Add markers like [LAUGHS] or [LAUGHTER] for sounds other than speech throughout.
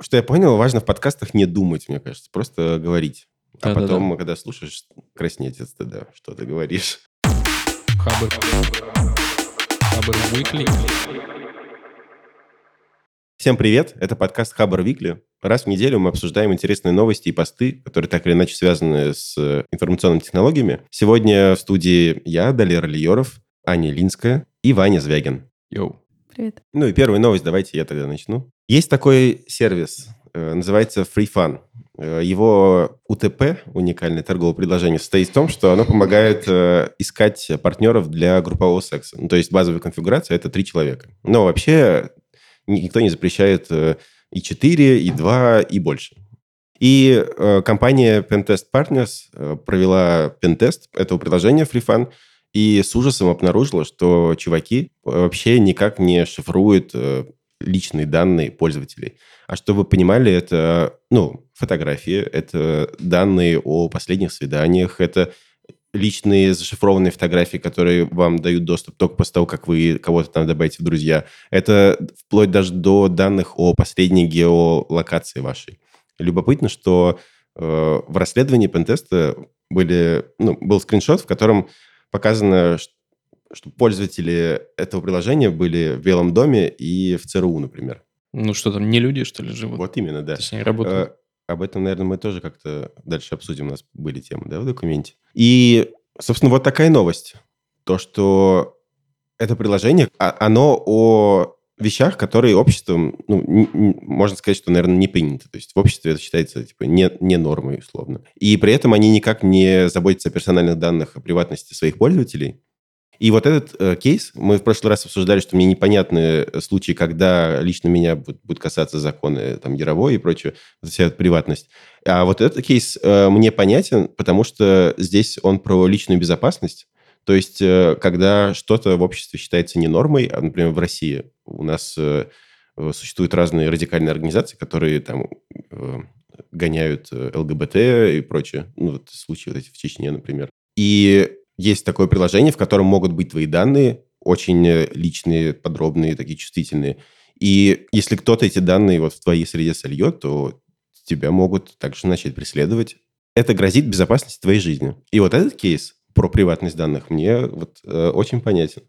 что я понял, важно в подкастах не думать, мне кажется, просто говорить. А Да-да-да. потом, когда слушаешь, краснеть от стыда, что ты говоришь. Хабр. Хабр Weekly. Всем привет, это подкаст Хабар Викли. Раз в неделю мы обсуждаем интересные новости и посты, которые так или иначе связаны с э, информационными технологиями. Сегодня в студии я, Далер Лиеров, Аня Линская и Ваня Звягин. Йоу. Привет. Ну и первая новость, давайте я тогда начну. Есть такой сервис, э, называется Free Fun. Э, Его УТП, уникальное торговое предложение, состоит в том, что оно помогает э, искать партнеров для группового секса. Ну, то есть базовая конфигурация – это три человека. Но вообще ни- никто не запрещает и 4, и 2, и больше. И э, компания Pentest Partners провела пентест этого приложения Free Fun и с ужасом обнаружила, что чуваки вообще никак не шифруют личные данные пользователей. А чтобы вы понимали, это ну, фотографии, это данные о последних свиданиях, это личные зашифрованные фотографии, которые вам дают доступ только после того, как вы кого-то там добавите в друзья. Это вплоть даже до данных о последней геолокации вашей. Любопытно, что э, в расследовании пентеста были, ну, был скриншот, в котором показано, ш- что пользователи этого приложения были в Белом доме и в ЦРУ, например. Ну что там, не люди, что ли, живут? Вот именно, да. То есть они работают. Э, Об этом, наверное, мы тоже как-то дальше обсудим. У нас были темы, да, в документе. И, собственно, вот такая новость. То, что это приложение, а- оно о вещах, которые обществом, ну, можно сказать, что, наверное, не принято. То есть в обществе это считается, типа, не, не нормой, условно. И при этом они никак не заботятся о персональных данных, о приватности своих пользователей. И вот этот э, кейс, мы в прошлый раз обсуждали, что мне непонятны случаи, когда лично меня будут, будут касаться законы там, Яровой и прочее, вся эта приватность. А вот этот кейс э, мне понятен, потому что здесь он про личную безопасность. То есть, э, когда что-то в обществе считается не нормой, а, например, в России у нас э, э, существуют разные радикальные организации, которые там э, гоняют э, ЛГБТ и прочее. Ну, вот случаи вот эти в Чечне, например. И есть такое приложение, в котором могут быть твои данные, очень э, личные, подробные, такие чувствительные. И если кто-то эти данные вот в твоей среде сольет, то тебя могут также начать преследовать. Это грозит безопасности твоей жизни. И вот этот кейс про приватность данных мне вот э, очень понятен.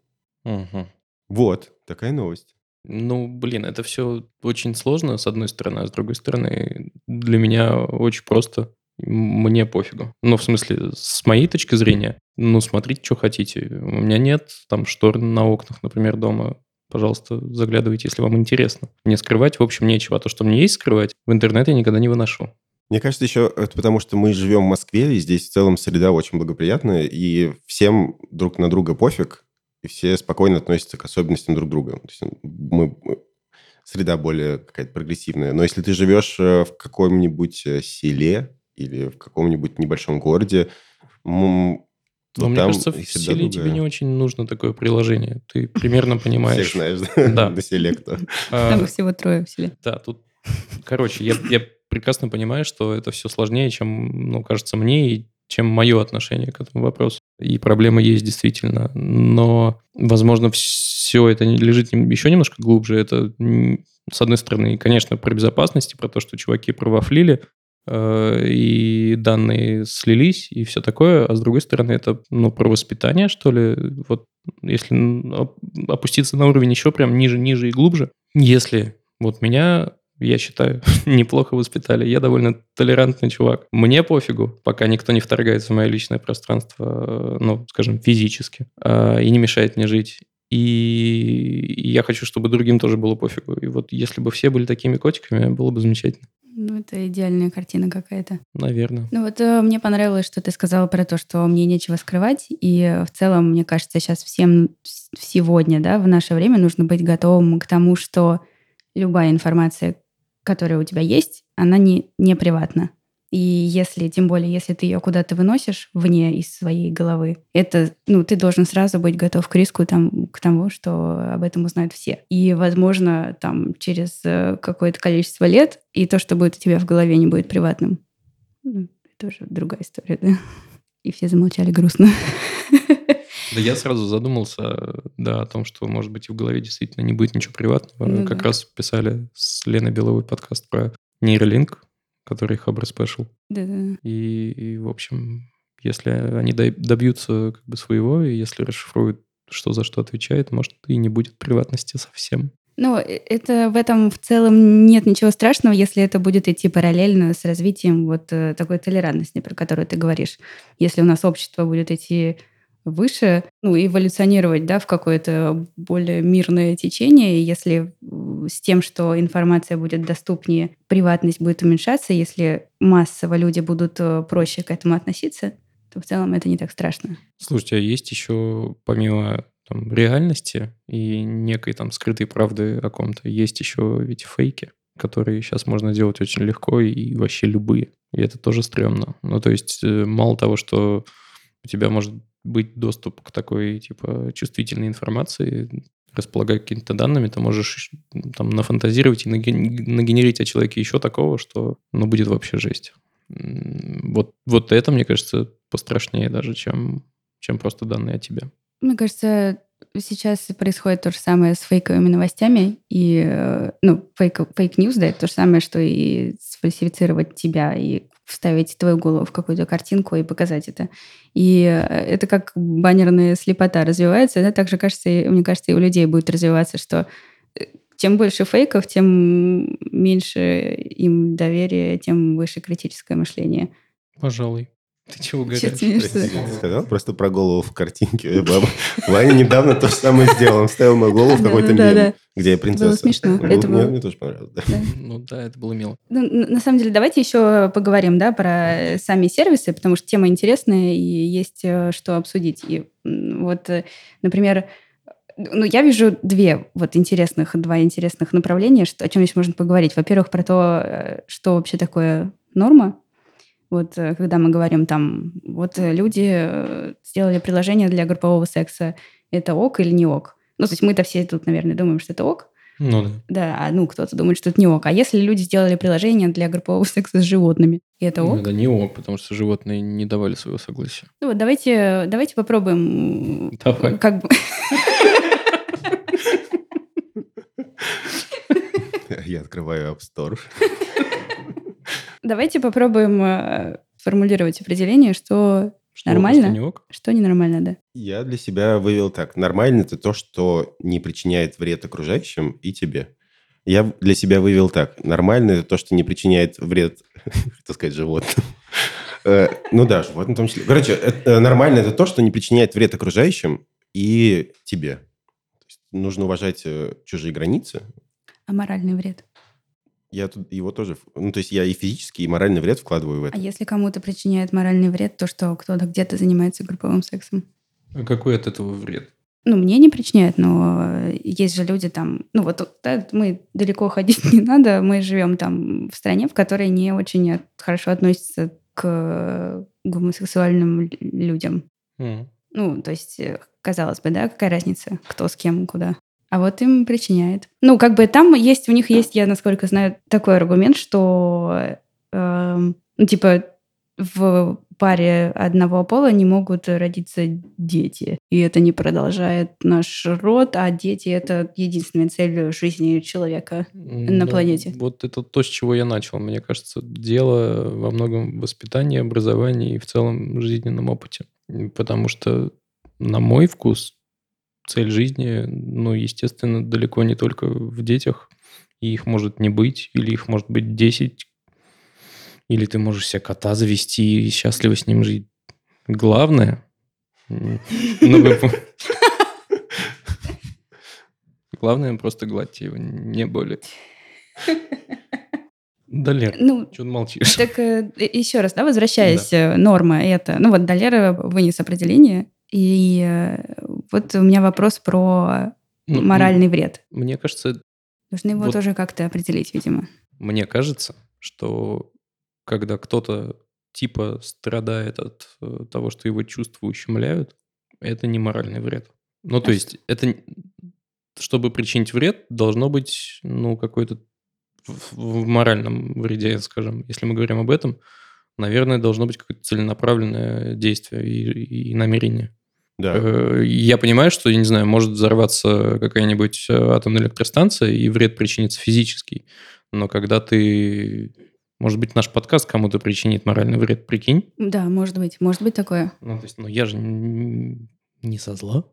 Мгм. Вот, такая новость. Ну, блин, это все очень сложно, с одной стороны, а с другой стороны, для меня очень просто. Мне пофигу. Ну, в смысле, с моей точки зрения, ну, смотрите, что хотите. У меня нет там штор на окнах, например, дома. Пожалуйста, заглядывайте, если вам интересно. Мне скрывать, в общем, нечего. А то, что мне есть скрывать, в интернет я никогда не выношу. Мне кажется, еще это потому, что мы живем в Москве, и здесь в целом среда очень благоприятная, и всем друг на друга пофиг, и все спокойно относятся к особенностям друг друга. То есть мы, мы- среда более какая-то прогрессивная. Но если ты живешь э, в каком-нибудь э, селе или в каком-нибудь небольшом городе, то Но мне там кажется, в селе тебе другая. не очень нужно такое приложение. Ты примерно [LAUGHS] понимаешь. Всех знаешь, да? Да. На селе кто. [LAUGHS] А, Там всего трое в селе. Да, тут, короче, я, я прекрасно понимаю, что это все сложнее, чем, ну, кажется мне, и чем мое отношение к этому вопросу. И проблема есть действительно. Но, возможно, все это лежит еще немножко глубже. Это, с одной стороны, конечно, про безопасность, и про то, что чуваки провафлили, и данные слились, и все такое. А с другой стороны, это, ну, про воспитание, что ли. Вот если опуститься на уровень еще прям ниже, ниже и глубже. Если вот меня, я считаю, [LAUGHS] неплохо воспитали, я довольно толерантный чувак. Мне пофигу, пока никто не вторгается в мое личное пространство, э, ну, скажем, физически, э, и не мешает мне жить. И я хочу, чтобы другим тоже было пофигу. И вот если бы все были такими котиками, было бы замечательно. Ну, это идеальная картина какая-то. Наверное. Ну вот э, мне понравилось, что ты сказала про то, что мне нечего скрывать. И э, в целом, мне кажется, сейчас всем сегодня, да, в наше время нужно быть готовым к тому, что любая информация, которая у тебя есть, она не, не приватна. И если, тем более, если ты ее куда-то выносишь вне из своей головы, это, ну, ты должен сразу быть готов к риску там, к тому, что об этом узнают все. И, возможно, там через э, какое-то количество лет и то, что будет у тебя в голове, не будет приватным. Ну, Это уже другая история, да? И все замолчали грустно. Да я сразу задумался, да, о том, что, может быть, в голове действительно не будет ничего приватного. Ну как да. раз писали с Леной Беловой подкаст про нейролинк, который Хабр Special. Да-да. И, и, в общем, если они добьются как бы своего, и если расшифруют, что за что отвечает, может, и не будет приватности совсем. Ну, это в этом в целом нет ничего страшного, если это будет идти параллельно с развитием вот э, такой толерантности, про которую ты говоришь. Если у нас общество будет идти выше, ну, эволюционировать, да, в какое-то более мирное течение, и если с тем, что информация будет доступнее, приватность будет уменьшаться, если массово люди будут э, проще к этому относиться, то в целом это не так страшно. Слушайте, а есть еще, помимо там, реальности и некой там скрытой правды о ком-то, есть еще ведь фейки, которые сейчас можно делать очень легко и вообще любые. И это тоже стрёмно. Ну, то есть, э, мало того, что у тебя может быть доступ к такой, типа, чувствительной информации, располагая какими-то данными, ты можешь там нафантазировать и наген- нагенерить о человеке еще такого, что, ну, будет вообще жесть. Вот, вот это, мне кажется, пострашнее даже, чем, чем просто данные о тебе. Мне кажется, сейчас происходит то же самое с фейковыми новостями. И, э, ну, fake, fake news, да, это то же самое, что и сфальсифицировать тебя, и вставить твою голову в какую-то картинку и показать это. И э, это как баннерная слепота развивается, да, так же, кажется, мне кажется, и у людей будет развиваться, что э, чем больше фейков, тем меньше им доверия, тем выше критическое мышление. Пожалуй. Ты чего? Простите, ты сказал просто про голову в картинке. Э. Ваня недавно то же самое сделал. Он вставил мою голову в какой-то мем, где я принцесса. Было смешно. Это мне- тоже понравилось. Ну да, это было мило. Ну, на самом деле, давайте еще поговорим, да, про сами сервисы, потому что тема интересная и есть э, что обсудить. И вот, э, например, ну, я вижу две вот интересных, два интересных направления, что, о чем здесь можно поговорить. Во-первых, про то, что вообще такое норма. Вот э, когда мы говорим там, вот э, люди э, сделали приложение для группового секса, это ок или не ок? Ну, то есть мы-то все тут, наверное, думаем, что это ок, Ну да. да, а ну кто-то думает, что это не ок. А если люди сделали приложение для группового [LAUGHS] секса с животными, и это Ну, ок? это не ок, потому что животные не давали своего согласия. Ну вот давайте, давайте попробуем, Давай. как бы, Я открываю App Store. Давайте попробуем э, формулировать определение, что Что Нормально? что не ок? что ненормально, да. Я для себя вывел так. Нормально это то, что не причиняет вред окружающим и тебе. Я для себя вывел так. Нормально это то, что не причиняет вред, [LAUGHS] хотел сказать, животным. [LAUGHS] Э, Ну да, животным в том числе. Короче, это- нормально это то, что не причиняет вред окружающим и тебе. Нужно уважать э, чужие границы. А моральный вред? Я тут его тоже... Ну, то есть я и физический, и моральный вред вкладываю в А это. если кому-то причиняет моральный вред, то что кто-то где-то занимается групповым сексом? А какой от этого вред? Ну, мне не причиняет, но э, есть же люди там... Ну, вот да, мы далеко ходить [LAUGHS] не надо, мы живем там в стране, в которой не очень хорошо относятся к гомосексуальным людям. М. Ну, то есть, э, казалось бы, да, какая разница, кто с кем, куда. А вот им причиняет. Ну, как бы там есть, у них есть, я насколько знаю, такой аргумент, что, эм, ну, типа, в паре одного пола не могут родиться дети. И это не продолжает наш род, а дети — это единственная цель жизни человека. На планете. Вот это то, с чего я начал. Мне кажется, дело во многом в воспитании, образовании и в целом жизненном опыте. Потому что, на мой вкус, цель жизни, ну, естественно, далеко не только в детях. И их может не быть, или их может быть 10, или ты можешь себе кота завести и счастливо с ним жить. Главное, ну, Главное, просто гладьте его, не более. Да, Лер, Ну, что ты молчишь? Так еще раз, да, возвращаясь, э, норма это, ну вот Далера вынес определение, и э, вот у меня вопрос про Ну, моральный вред. Мне кажется, Нужно его вот- тоже как-то определить, видимо. мне кажется, что когда кто-то типа страдает от э, того, что его чувства ущемляют, это не моральный вред. Ну, то А есть, это, чтобы причинить вред, должно быть, ну, какой-то в, в моральном вреде, скажем, если мы говорим об этом, наверное, должно быть какое-то целенаправленное действие и, и намерение. Да. Э, Я понимаю, что, я не знаю, может взорваться какая-нибудь э, атомная электростанция, и вред причинится физический. Но когда ты... Может быть, наш подкаст кому-то причинит моральный вред, прикинь? Да, может быть, может быть такое. Ну, то есть, ну, я же не со зла.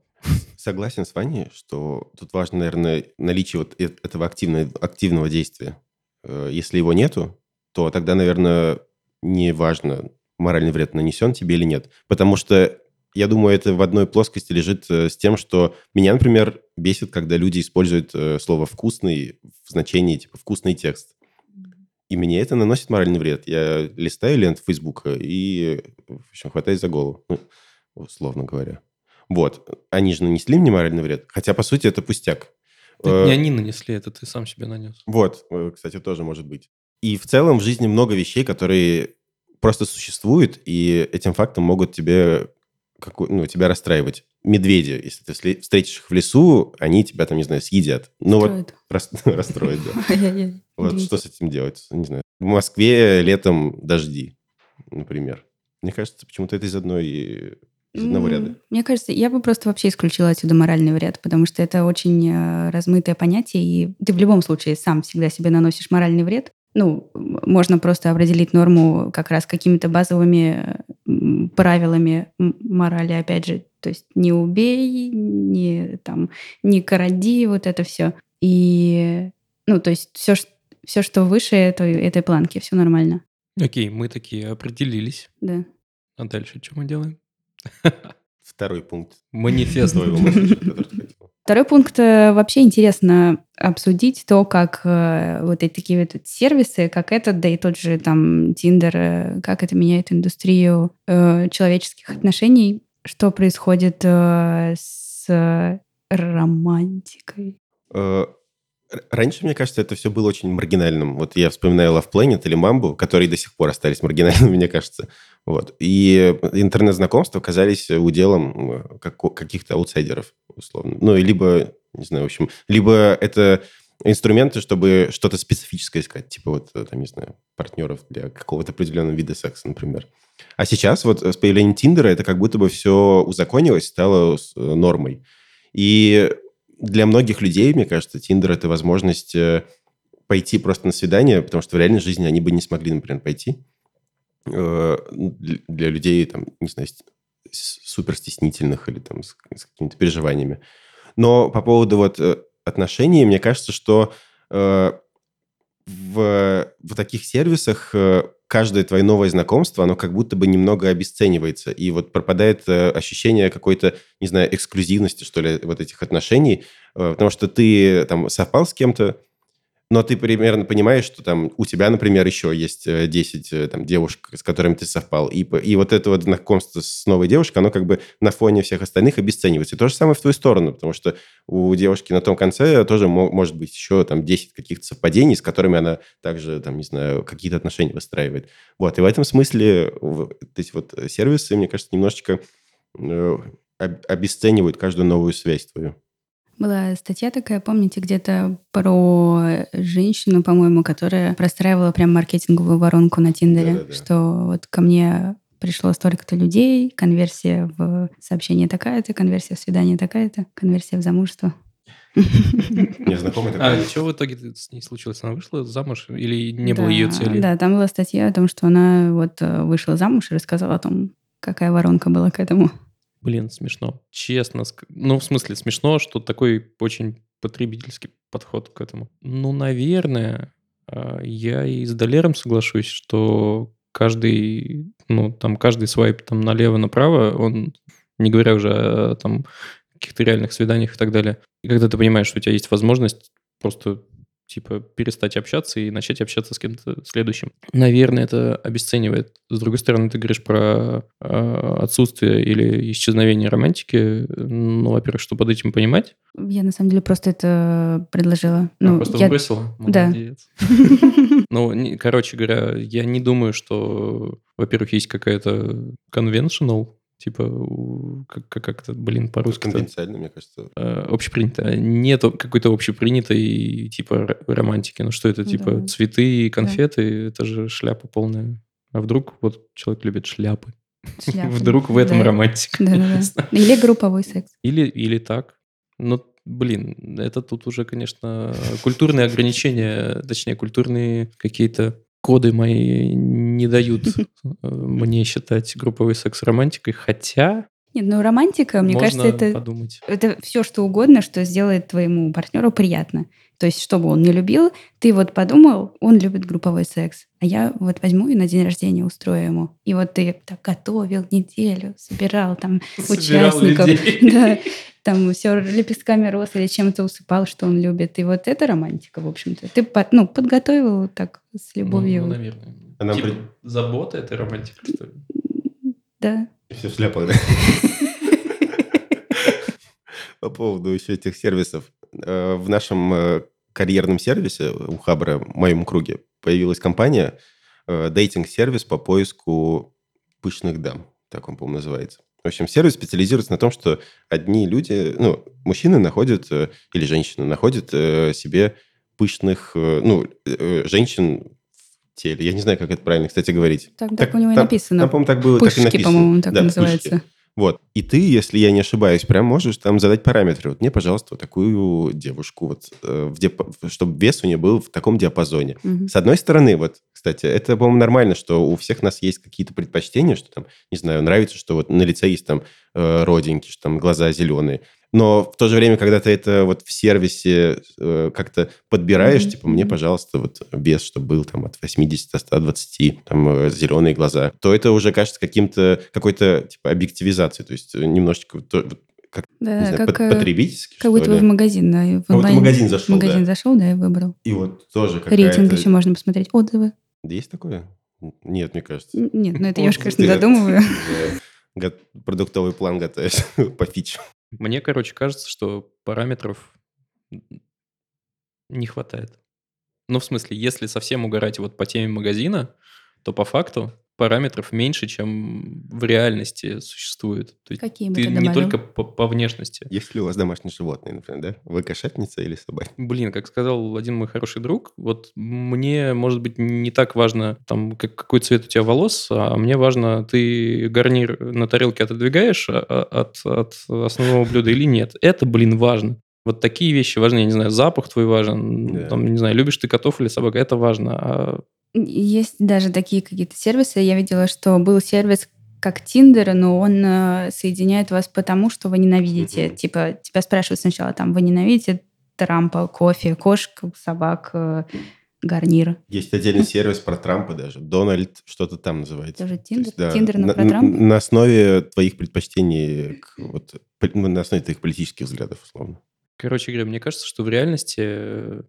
Согласен с Ваней, что тут важно, наверное, наличие вот этого активного, активного действия. Э, Если его нету, то тогда, наверное, не важно, моральный вред нанесен тебе или нет. Потому что, я думаю, это в одной плоскости лежит э, с тем, что меня, например, бесит, когда люди используют э, слово «вкусный» в значении типа «вкусный текст». И мне это наносит моральный вред. Я листаю ленту Фейсбука и, в общем, хватаюсь за голову, ну, условно говоря. Вот. Они же нанесли мне моральный вред. Хотя, по сути, это пустяк. Это Э, не они нанесли, это ты сам себе нанес. Вот, э, кстати, тоже может быть. И в целом в жизни много вещей, которые просто существуют, и этим фактом могут тебе, каку- ну, тебя расстраивать. Медведи, если ты встретишь их в лесу, они тебя там, не знаю, съедят. Ну вот, [LAUGHS] расстроят, да. [LAUGHS] Вот что с этим делать? Не знаю. В Москве летом дожди, например. Мне кажется, почему-то это из одной из одного ряда. Мне кажется, я бы просто вообще исключила отсюда моральный вред, потому что это очень э, размытое понятие, и ты в любом случае сам всегда себе наносишь моральный вред. Ну, можно просто определить норму как раз какими-то базовыми м, правилами морали, опять же, то есть не убей, не там, не кради, вот это все. И, ну, то есть все, все что выше этой, этой планки, все нормально, Окей, мы такие определились. да. А дальше что мы делаем? Второй пункт [LAUGHS] Манифест. Второй пункт. э, Вообще интересно обсудить то, как э, вот эти такие вот сервисы, как этот, да и тот же там Тиндер, э, как это меняет индустрию человеческих отношений, что происходит с романтикой. Э, Раньше, мне кажется, это все было очень маргинальным. Вот я вспоминаю Love Planet или Мамбу, которые до сих пор остались маргинальными, [LAUGHS] мне кажется. Вот. И интернет-знакомства казались уделом э, каких-то аутсайдеров, условно. Ну, либо, не знаю, в общем, либо это инструменты, чтобы что-то специфическое искать, типа вот, э, там, не знаю, партнеров для какого-то определенного вида секса, например. А сейчас вот с появлением Тиндера это как будто бы все узаконилось, стало э, нормой. И для многих людей, мне кажется, Тиндер – это возможность э, пойти просто на свидание, потому что в реальной жизни они бы не смогли, например, пойти. Э, Для людей, там, не знаю, супер стеснительных или там с с какими-то переживаниями. Но по поводу вот э, отношений, мне кажется, что в, в таких сервисах каждое твое новое знакомство, оно как будто бы немного обесценивается. И вот пропадает э, ощущение какой-то, не знаю, эксклюзивности, что ли, вот этих отношений. Э, потому что ты там совпал с кем-то, но ты примерно понимаешь, что там у тебя, например, еще есть э, 10 э, там, девушек, с которыми ты совпал. И, и вот это вот знакомство с новой девушкой, оно как бы на фоне всех остальных обесценивается. И то же самое в твою сторону, потому что у девушки на том конце тоже мо- может быть еще там 10 каких-то совпадений, с которыми она также, там, не знаю, какие-то отношения выстраивает. Вот, и в этом смысле вот эти вот сервисы, мне кажется, немножечко э, об- обесценивают каждую новую связь твою. Была статья такая, помните, где-то про женщину, по-моему, которая простраивала прям маркетинговую воронку на Тиндере, Да-да-да. что вот ко мне пришло столько-то людей, конверсия в сообщение такая-то, конверсия в свидание такая-то, конверсия в замужество. Мне знакомый [LAUGHS] А такой. что в итоге с ней случилось? Она вышла замуж или не было ее цели? Да, там была статья о том, что она вот э, вышла замуж и рассказала о том, какая воронка была к этому. Блин, смешно. Честно. Ну, в смысле, смешно, что такой очень потребительский подход к этому. Ну, наверное, а, я и с Долером соглашусь, что каждый, ну, там, каждый свайп там налево-направо, он, не говоря уже о там каких-то реальных свиданиях и так далее. И когда ты понимаешь, что у тебя есть возможность просто типа перестать общаться и начать общаться с кем-то следующим. Наверное, это обесценивает. С другой стороны, ты говоришь про э, отсутствие или исчезновение романтики. Ну, во-первых, что под этим понимать? Я на самом деле просто это предложила. А, Ну, просто я- выбросила? Молодец. [LAUGHS] Ну, короче говоря, я не думаю, что, во-первых, есть какая-то conventional, типа, как, как, как это, блин, по-русски Конвенциально, мне кажется. э, общепринято. Нету какой-то общепринятой типа романтики. Ну что это, типа Да. цветы и конфеты? Это же шляпа полная. А вдруг вот человек любит шляпы? [LAUGHS] Вдруг в этом Да. романтика. Или групповой секс. Или, или так. Но, блин, это тут уже, конечно, культурные ограничения, точнее, культурные какие-то коды мои не дают [LAUGHS] э, мне считать групповой секс романтикой, хотя Нет, ну романтика, мне можно кажется, это, подумать. это все, что угодно, что сделает твоему партнеру приятно. То есть, чтобы он не любил, ты вот подумал, он любит групповой секс, а я вот возьму и на день рождения устрою ему. И вот ты так готовил неделю, собирал там Собирал участников, людей. [LAUGHS] да, там все лепестками роз или чем-то усыпал, что он любит. И вот это романтика, в общем-то. Ты под- ну, подготовил так с Ну, любовью. ну, наверное. А нам Типа, при- забота — это романтика, что ли? Да. Все шляпах, да? [LAUGHS] По поводу еще этих сервисов. Э, В нашем э, карьерном сервисе у Хабра, в моем круге, появилась компания, э, дейтинг-сервис по поиску пышных дам. Так он, по-моему, называется. В общем, сервис специализируется на том, что одни люди, ну, мужчины находят, э, или женщины находят э, себе пышных, э, ну, женщин в теле. Я не знаю, как это правильно, кстати, говорить. Так, Так, так у него и написано. Там, по-моему, так было, так и Пышки, написано. по-моему, так Да, называется. пышки. Вот. И ты, если я не ошибаюсь, прям можешь там задать параметры. Вот мне, пожалуйста, вот такую девушку, вот, э, в диапа- чтобы вес у нее был в таком диапазоне. Мгм. С одной стороны, вот, кстати, это, по-моему, нормально, что у всех нас есть какие-то предпочтения, что там, не знаю, нравится, что вот на лице есть там э, родинки, что там глаза зеленые. Но в то же время, когда ты это вот в сервисе э, как-то подбираешь, Мгм, типа, мне, пожалуйста, вот вес, чтобы был там от 80 до 120, там э, зеленые глаза, то это уже кажется каким-то, какой-то, типа, объективизацией. То есть немножечко, то- как, Да, знаю, как, под- э, потребительски, как будто бы ли. в магазин, да, и в онлайн- магазин зашел, магазин да. зашел, да, и выбрал. И вот тоже какая-то... Рейтинг еще можно посмотреть, отзывы. Есть такое? Нет, мне кажется. Нет, ну это я уж, [LAUGHS] конечно, додумываю. [LAUGHS] го- продуктовый план готовишь [LAUGHS] по фичу. Мне, короче, кажется, что параметров не хватает. Ну, в смысле, если совсем угорать вот по теме магазина, то по факту параметров меньше, чем в реальности существует. То есть Какие ты ты не только по, по внешности. Есть ли у вас домашние животные, например, да? Вы кошатница или собака? Блин, как сказал один мой хороший друг, вот мне, может быть, не так важно, там, как- какой цвет у тебя волос, а мне важно, ты гарнир на тарелке отодвигаешь а- а- от, от основного блюда или нет. Это, блин, важно. Вот такие вещи важны, я не знаю, запах твой важен, Да. там, не знаю, любишь ты котов или собак, это важно. А Есть даже такие какие-то сервисы. Я видела, что был сервис как Tinder, но он э, соединяет вас потому, что вы ненавидите. Мгм. Типа тебя спрашивают сначала, там, вы ненавидите Трампа, кофе, кошку, собак, э, гарнир. Есть отдельный сервис про Трампа даже. Дональд что-то там называется. Тоже То Tinder? есть, да, Tinder, но на, про Трампа? на основе твоих предпочтений, вот, ну, на основе твоих политических взглядов, условно. Короче говоря, мне кажется, что в реальности, э,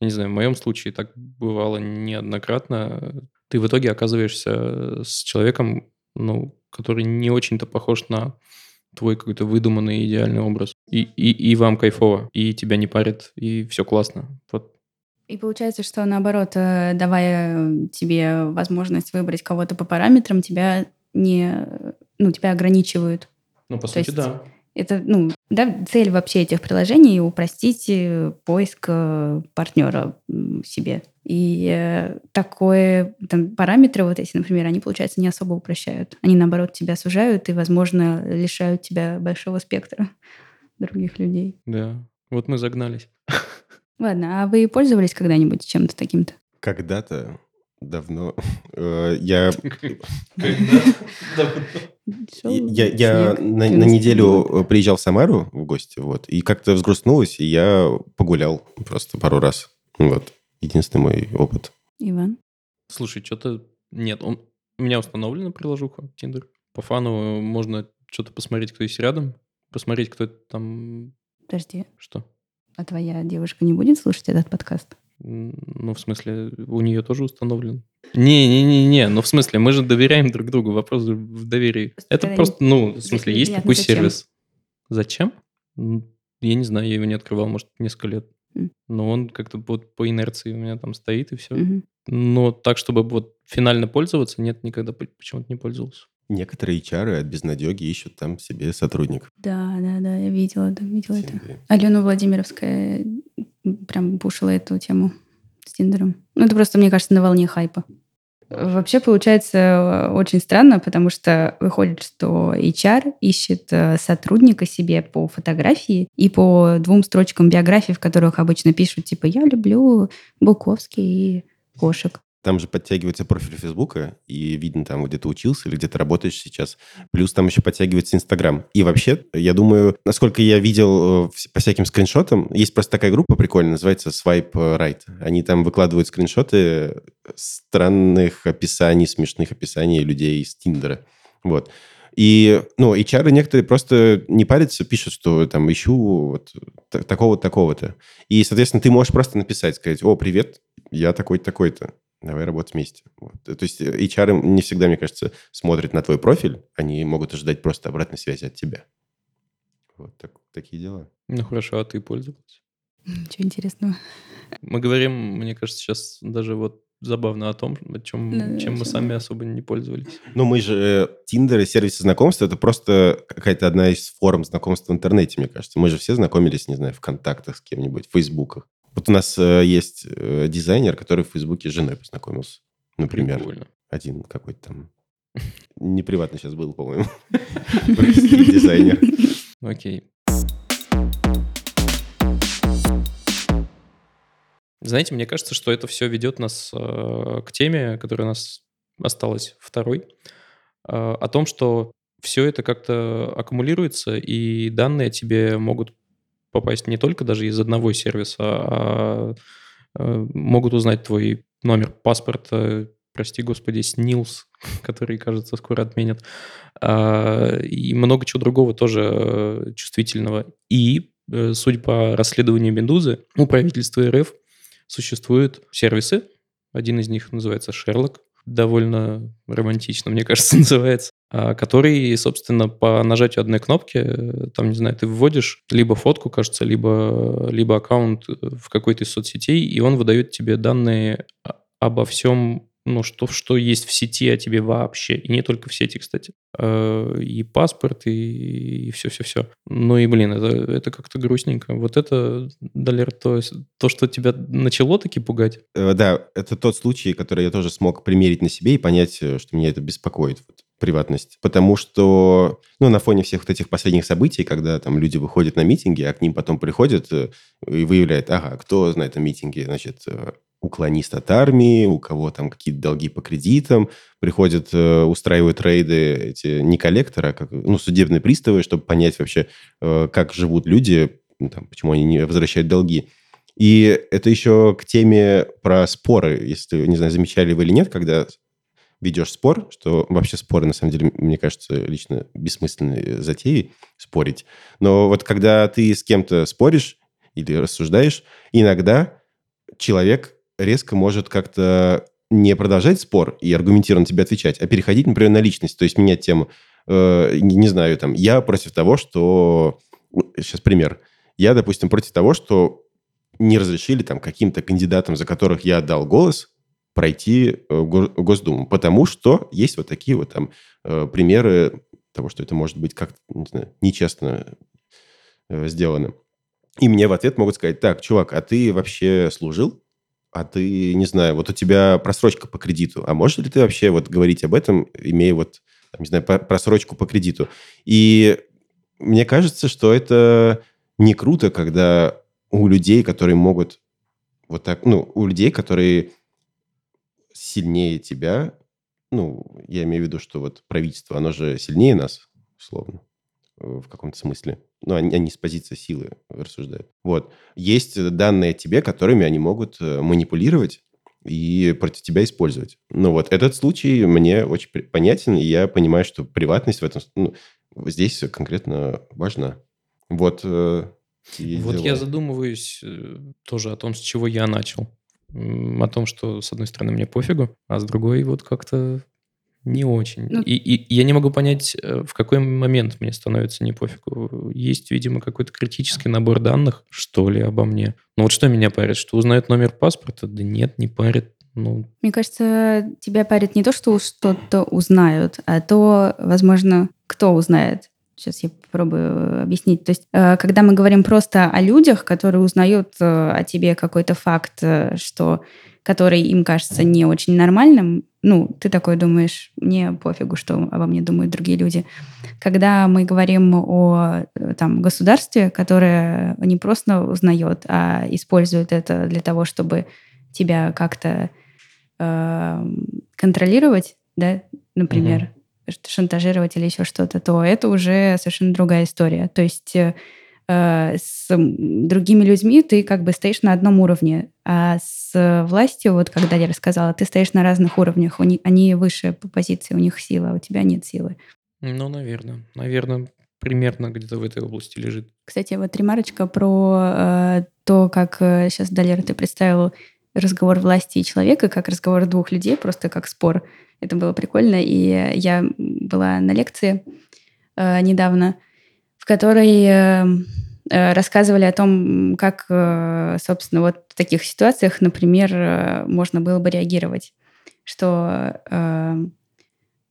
я не знаю, в моем случае так бывало неоднократно, ты в итоге оказываешься с человеком, ну, который не очень-то похож на твой какой-то выдуманный идеальный образ. И, и, и вам кайфово, и тебя не парит, и все классно. Вот. И получается, что наоборот, э, давая э, тебе возможность выбрать кого-то по параметрам, тебя не, ну, тебя ограничивают. Ну, по То сути, есть да. Это, ну, да, цель вообще этих приложений упростить э, поиск э, партнера себе. И э, такое, там, параметры вот эти, например, они, получается, не особо упрощают. Они, наоборот, тебя сужают и, возможно, лишают тебя большого спектра [LAUGHS] других людей. Да. Вот мы загнались. [LAUGHS] Ладно, а вы пользовались когда-нибудь чем-то таким-то? Когда-то давно [LAUGHS] э, я, я, я на, на неделю приезжал в Самару в гости, вот, и как-то взгрустнулось, и я погулял просто пару раз. Вот. Единственный мой опыт. Иван? Слушай, что-то... Нет, он... у меня установлена приложуха Tinder. По фану можно что-то посмотреть, кто есть рядом, посмотреть, кто это там... Подожди, Что? а твоя девушка не будет слушать этот подкаст? Ну, в смысле, у нее тоже установлен. Не-не-не-не, ну в смысле, мы же доверяем друг другу, вопрос в доверии. Просто Это просто, ну, в смысле, есть такой зачем. сервис. Зачем? Я не знаю, я его не открывал, может, несколько лет. Но он как-то вот по инерции у меня там стоит и все. Мгм. Но так, чтобы вот финально пользоваться, нет, никогда по- почему-то не пользовался. Некоторые HR от безнадеги ищут там себе сотрудников. Да, да, да, я видела, да, видела это. Тиндере. Алена Владимировская прям пушила эту тему с Тиндером. Ну, это просто, мне кажется, на волне хайпа. Вообще получается очень странно, потому что выходит, что HR ищет э, сотрудника себе по фотографии и по двум строчкам биографии, в которых обычно пишут, типа, я люблю Буковский и кошек. Там же подтягивается профиль Фейсбука, и видно там, где ты учился или где ты работаешь сейчас. Плюс там еще подтягивается Инстаграм. И вообще, я думаю, насколько я видел э, по всяким скриншотам, есть просто такая группа прикольная, называется Swipe Right. Они там выкладывают скриншоты странных описаний, смешных описаний людей из Тиндера. Вот. И, ну, HR некоторые просто не парятся, пишут, что там ищу вот такого-то, такого-то. И, соответственно, ты можешь просто написать, сказать, о, привет, я такой-то, такой-то давай работать вместе. Вот. То есть э, HR не всегда, мне кажется, смотрят на твой профиль, они могут ожидать просто обратной связи от тебя. Вот так, такие дела. Ну хорошо, а ты пользовалась? Ничего интересного. Мы говорим, мне кажется, сейчас даже вот забавно о том, о чем, да, чем мы сами особо не пользовались. Ну, мы же... Тиндер и сервисы знакомства – это просто какая-то одна из форм знакомства в интернете, мне кажется. Мы же все знакомились, не знаю, в контактах с кем-нибудь, в фейсбуках. Вот у нас э, есть э, дизайнер, который в Фейсбуке с женой познакомился, например. Прикольно. Один какой-то там. Не приватно сейчас был, по-моему. Дизайнер. Окей. Знаете, мне кажется, что это все ведет нас э, к теме, которая у нас осталась второй, о том, что все это как-то аккумулируется, и данные тебе могут попасть не только даже из одного сервиса, а, а могут узнать твой номер паспорта, прости господи, СНИЛС, [LAUGHS] который, кажется, скоро отменят, а, и много чего другого тоже э, чувствительного. И, э, судя по расследованию Бендузы, у правительства РФ существуют сервисы, один из них называется Шерлок, довольно романтично, мне кажется, [LAUGHS] называется, который, собственно, по нажатию одной кнопки, э, там, не знаю, ты вводишь либо фотку, кажется, либо, либо аккаунт в какой-то из соцсетей, и он выдает тебе данные обо всем ну, что, что есть в сети о тебе вообще. И не только в сети, кстати. А, и паспорт, и, все-все-все. Ну и, блин, это, это как-то грустненько. Вот это, Далер, то, то, что тебя начало таки пугать? Э, да, это тот случай, который я тоже смог примерить на себе и понять, э, что меня это беспокоит. Приватность. Потому что, ну, на фоне всех вот этих последних событий, когда там люди выходят на митинги, а к ним потом приходят э, и выявляют, ага, кто знает о митинге, значит, уклонист от армии, у кого там какие-то долги по кредитам, приходят, э, устраивают рейды эти не коллекторы, а как, ну, судебные приставы, чтобы понять вообще, э, как живут люди, ну, там, почему они не возвращают долги. И это еще к теме про споры, если, не знаю, замечали вы или нет, когда ведешь спор, что вообще споры, на самом деле, мне кажется, лично бессмысленной затеей спорить. Но вот когда ты с кем-то споришь или рассуждаешь, иногда человек резко может как-то не продолжать спор и аргументированно тебе отвечать, а переходить, например, на личность, то есть менять тему. Э, не, знаю, там, я против того, что... Сейчас пример. Я, допустим, против того, что не разрешили там каким-то кандидатам, за которых я отдал голос, пройти э, Госдуму, потому что есть вот такие вот там э, примеры того, что это может быть как-то, не знаю, нечестно э, сделано. И мне в ответ могут сказать, так, чувак, а ты вообще служил? а ты, не знаю, вот у тебя просрочка по кредиту, а можешь ли ты вообще вот говорить об этом, имея вот, не знаю, просрочку по кредиту? И мне кажется, что это не круто, когда у людей, которые могут вот так, ну, у людей, которые сильнее тебя, ну, я имею в виду, что вот правительство, оно же сильнее нас, условно в каком-то смысле. Ну, они, они с позиции силы рассуждают. Вот. Есть данные тебе, которыми они могут э, манипулировать и против тебя использовать. Ну вот этот случай мне очень понятен, и я понимаю, что приватность в этом ну, здесь конкретно важна. Вот. Э, вот дела. я задумываюсь э, тоже о том, с чего я начал. О том, что с одной стороны мне пофигу, а с другой вот как-то не очень. Ну, и, и я не могу понять, э, в какой момент мне становится не пофигу. Есть, видимо, какой-то критический набор данных, что ли, обо мне. Ну вот что меня парит? Что узнают номер паспорта? Да нет, не парит. Ну... Мне кажется, тебя парит не то, что что-то узнают, а то, возможно, кто узнает. Сейчас я попробую объяснить. То есть, э, когда мы говорим просто о людях, которые узнают э, о тебе какой-то факт, что который им кажется не очень нормальным, ну, ты такой думаешь, мне пофигу, что обо мне думают другие люди. Когда мы говорим о э, там, государстве, которое не просто узнает, а использует это для того, чтобы тебя как-то э, контролировать, да, например. Шантажировать или еще что-то, то это уже совершенно другая история. То есть э, Э, с другими людьми ты как бы стоишь на одном уровне, а с властью, вот когда я рассказала, ты стоишь на разных уровнях, у них, они выше по позиции, у них сила, а у тебя нет силы. Ну, наверное. Наверное, примерно где-то в этой области лежит. Кстати, вот ремарочка про э, то, как э, сейчас, Далер, ты представил разговор власти и человека, как разговор двух людей, просто как спор. Это было прикольно. И я была на лекции э, недавно, в которой э, э, рассказывали о том, как, э, собственно, вот в таких ситуациях, например, можно было бы реагировать. Что,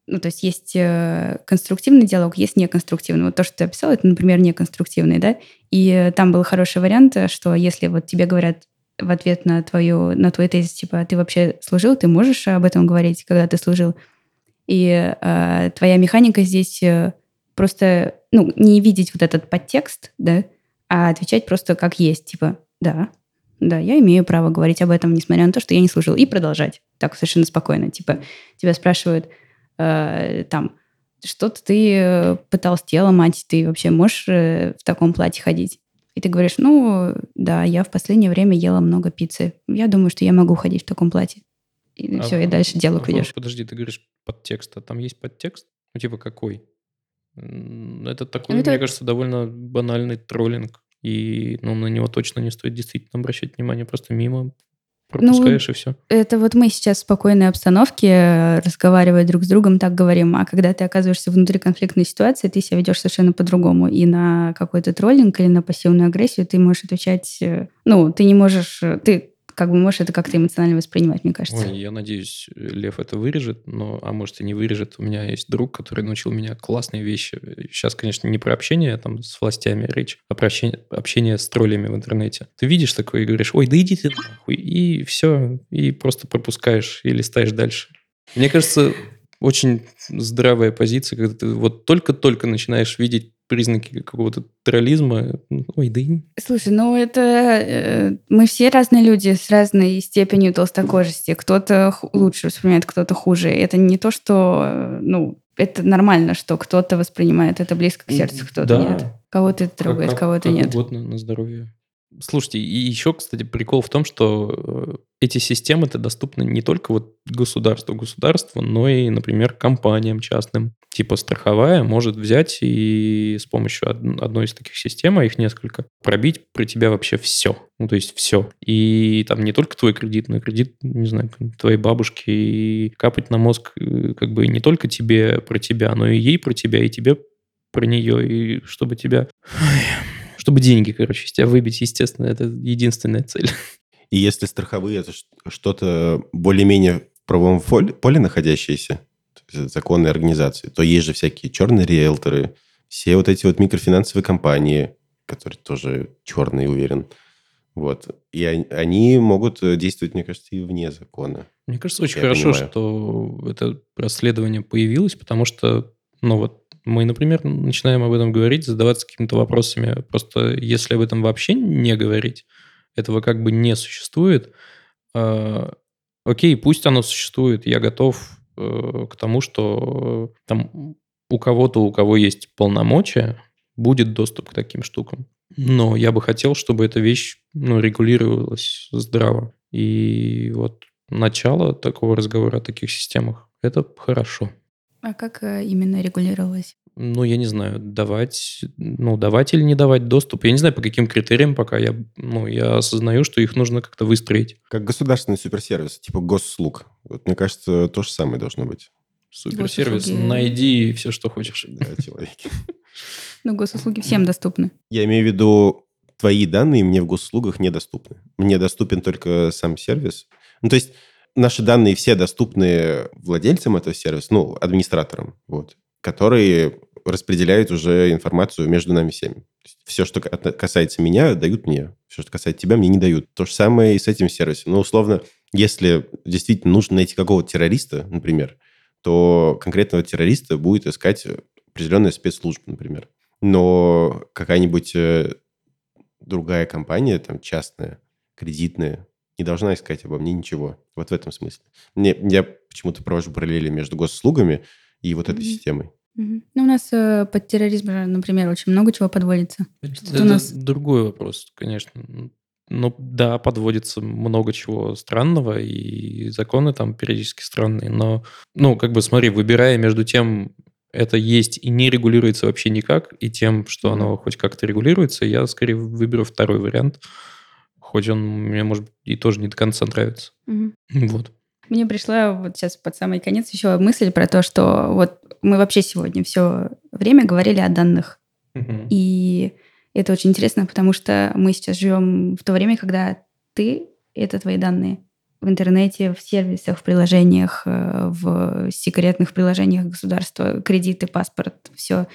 ну, то есть есть конструктивный диалог, есть неконструктивный. Вот то, что ты описал, это, например, неконструктивный, да? И там был хороший вариант, что если вот тебе говорят в ответ на твою, на твой тезис, типа, ты вообще служил, ты можешь об этом говорить, когда ты служил? И э, твоя механика здесь просто, ну, не видеть вот этот подтекст, да, а отвечать просто как есть, типа, да, да, я имею право говорить об этом, несмотря на то, что я не служил, и продолжать так совершенно спокойно. Типа, тебя спрашивают э, там, что-то ты э, пытался тело мать, ты вообще можешь э, в таком платье ходить? И ты говоришь, ну, да, я в последнее время ела много пиццы. Я думаю, что я могу ходить в таком платье. И а, все, и дальше диалог а, ведешь. Подожди, ты говоришь подтекст, а там есть подтекст? Ну, типа какой? Это такой, это... мне кажется, довольно банальный троллинг. И ну, на него точно не стоит действительно обращать внимание. Просто мимо пропускаешь ну, и все. Это вот мы сейчас в спокойной обстановке, э, разговаривая друг с другом, так говорим. А когда ты оказываешься внутри конфликтной ситуации, ты себя ведешь совершенно по-другому. И на какой-то троллинг или на пассивную агрессию ты можешь отвечать... Э, ну, ты не можешь... Э, ты как бы можешь это как-то эмоционально воспринимать, мне кажется. Ой, я надеюсь, Лев это вырежет, но, а может и не вырежет. У меня есть друг, который научил меня классные вещи. Сейчас, конечно, не про общение там с властями речь, а про общение, общение с троллями в интернете. Ты видишь такое и говоришь, ой, да иди ты нахуй, и все, и просто пропускаешь и листаешь дальше. Мне кажется, очень здравая позиция, когда ты вот только-только начинаешь видеть признаки какого-то троллизма. Ой, да и... Слушай, ну это... Э, мы все разные люди с разной степенью толстокожести. Кто-то лучше воспринимает, кто-то хуже. Это не то, что... Э, ну, это нормально, что кто-то воспринимает это близко к сердцу, кто-то да. нет. Кого-то это трогает, кого-то нет. угодно на здоровье. Слушайте, и еще, кстати, прикол в том, что э, эти системы-то доступны не только вот государству государству, но и, например, компаниям частным. Типа страховая может взять и с помощью одной из таких систем, а их несколько, пробить про тебя вообще все. Ну, то есть все. И там не только твой кредит, но и кредит, не знаю, твоей бабушки, и капать на мозг э, как бы не только тебе про тебя, но и ей про тебя, и тебе про нее, и чтобы тебя... Ой чтобы деньги, короче, из тебя выбить, естественно, это единственная цель. И если страховые это что-то более-менее в правом поле, находящееся, законные организации, то есть же всякие черные риэлторы, все вот эти вот микрофинансовые компании, которые тоже черные, уверен. Вот. И они могут действовать, мне кажется, и вне закона. Мне кажется, очень хорошо, понимаю. что это расследование появилось, потому что, ну вот, мы, например, начинаем об этом говорить, задаваться какими-то вопросами. Просто если об этом вообще не говорить, этого как бы не существует, э, окей, пусть оно существует, я готов э, к тому, что э, там у кого-то, у кого есть полномочия, будет доступ к таким штукам. Но я бы хотел, чтобы эта вещь ну, регулировалась здраво. И вот начало такого разговора о таких системах – это хорошо. А как э, именно регулировалось? Ну, я не знаю, давать, ну, давать или не давать доступ. Я не знаю, по каким критериям пока. Я, ну, я осознаю, что их нужно как-то выстроить. Как государственный суперсервис, типа госслуг. Вот, мне кажется, то же самое должно быть. Суперсервис, госуслуги... найди все, что хочешь. Да, человеки. [LAUGHS] Ну, госуслуги всем доступны. Я имею в виду, твои данные мне в госуслугах недоступны. Мне доступен только сам сервис. Ну, то есть наши данные все доступны владельцам этого сервиса, ну, администраторам, вот, которые распределяют уже информацию между нами всеми. Все, что касается меня, дают мне. Все, что касается тебя, мне не дают. То же самое и с этим сервисом. Ну, условно, если действительно нужно найти какого-то террориста, например, то конкретного террориста будет искать определенная спецслужба, например. Но какая-нибудь э, другая компания, там, частная, кредитная, не должна искать обо мне ничего. Вот в этом смысле. Мне, я почему-то провожу параллели между госуслугами и вот этой mm-hmm. системой. Ну, у нас э, под терроризм, например, очень много чего подводится. Это, это у нас... другой вопрос, конечно. Ну, да, подводится много чего странного, и законы там периодически странные, но, ну, как бы, смотри, выбирая между тем, это есть и не регулируется вообще никак, и тем, что оно хоть как-то регулируется, я скорее выберу второй вариант, хоть он мне, может быть, и тоже не до конца нравится. Угу. Вот. Мне пришла вот сейчас под самый конец еще мысль про то, что вот мы вообще сегодня все время говорили о данных. Угу. И это очень интересно, потому что мы сейчас живем в то время, когда ты — это твои данные в интернете, в сервисах, в приложениях, э, в секретных приложениях государства, кредиты, паспорт, все.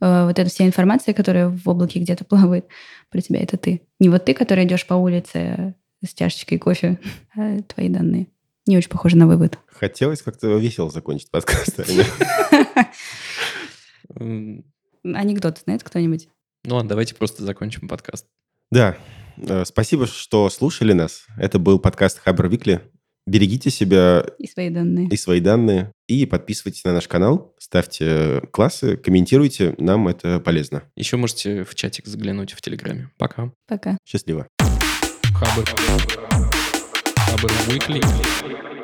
Э, вот эта вся информация, которая в облаке где-то плавает про тебя, это ты. Не вот ты, который идешь по улице с чашечкой кофе, [LAUGHS] а твои данные. Не очень похоже на вывод. Хотелось как-то весело закончить подкаст. [LAUGHS] Анекдот знает кто-нибудь? Ну ладно, давайте просто закончим подкаст. Да, Э, спасибо, что слушали нас. Это был подкаст Хабр Викли. Берегите себя и свои данные. И свои данные. И подписывайтесь на наш канал, ставьте классы, комментируйте. Нам это полезно. Еще можете в чатик заглянуть в Телеграме. Пока. Пока. Счастливо. Хабр. Хабр Викли.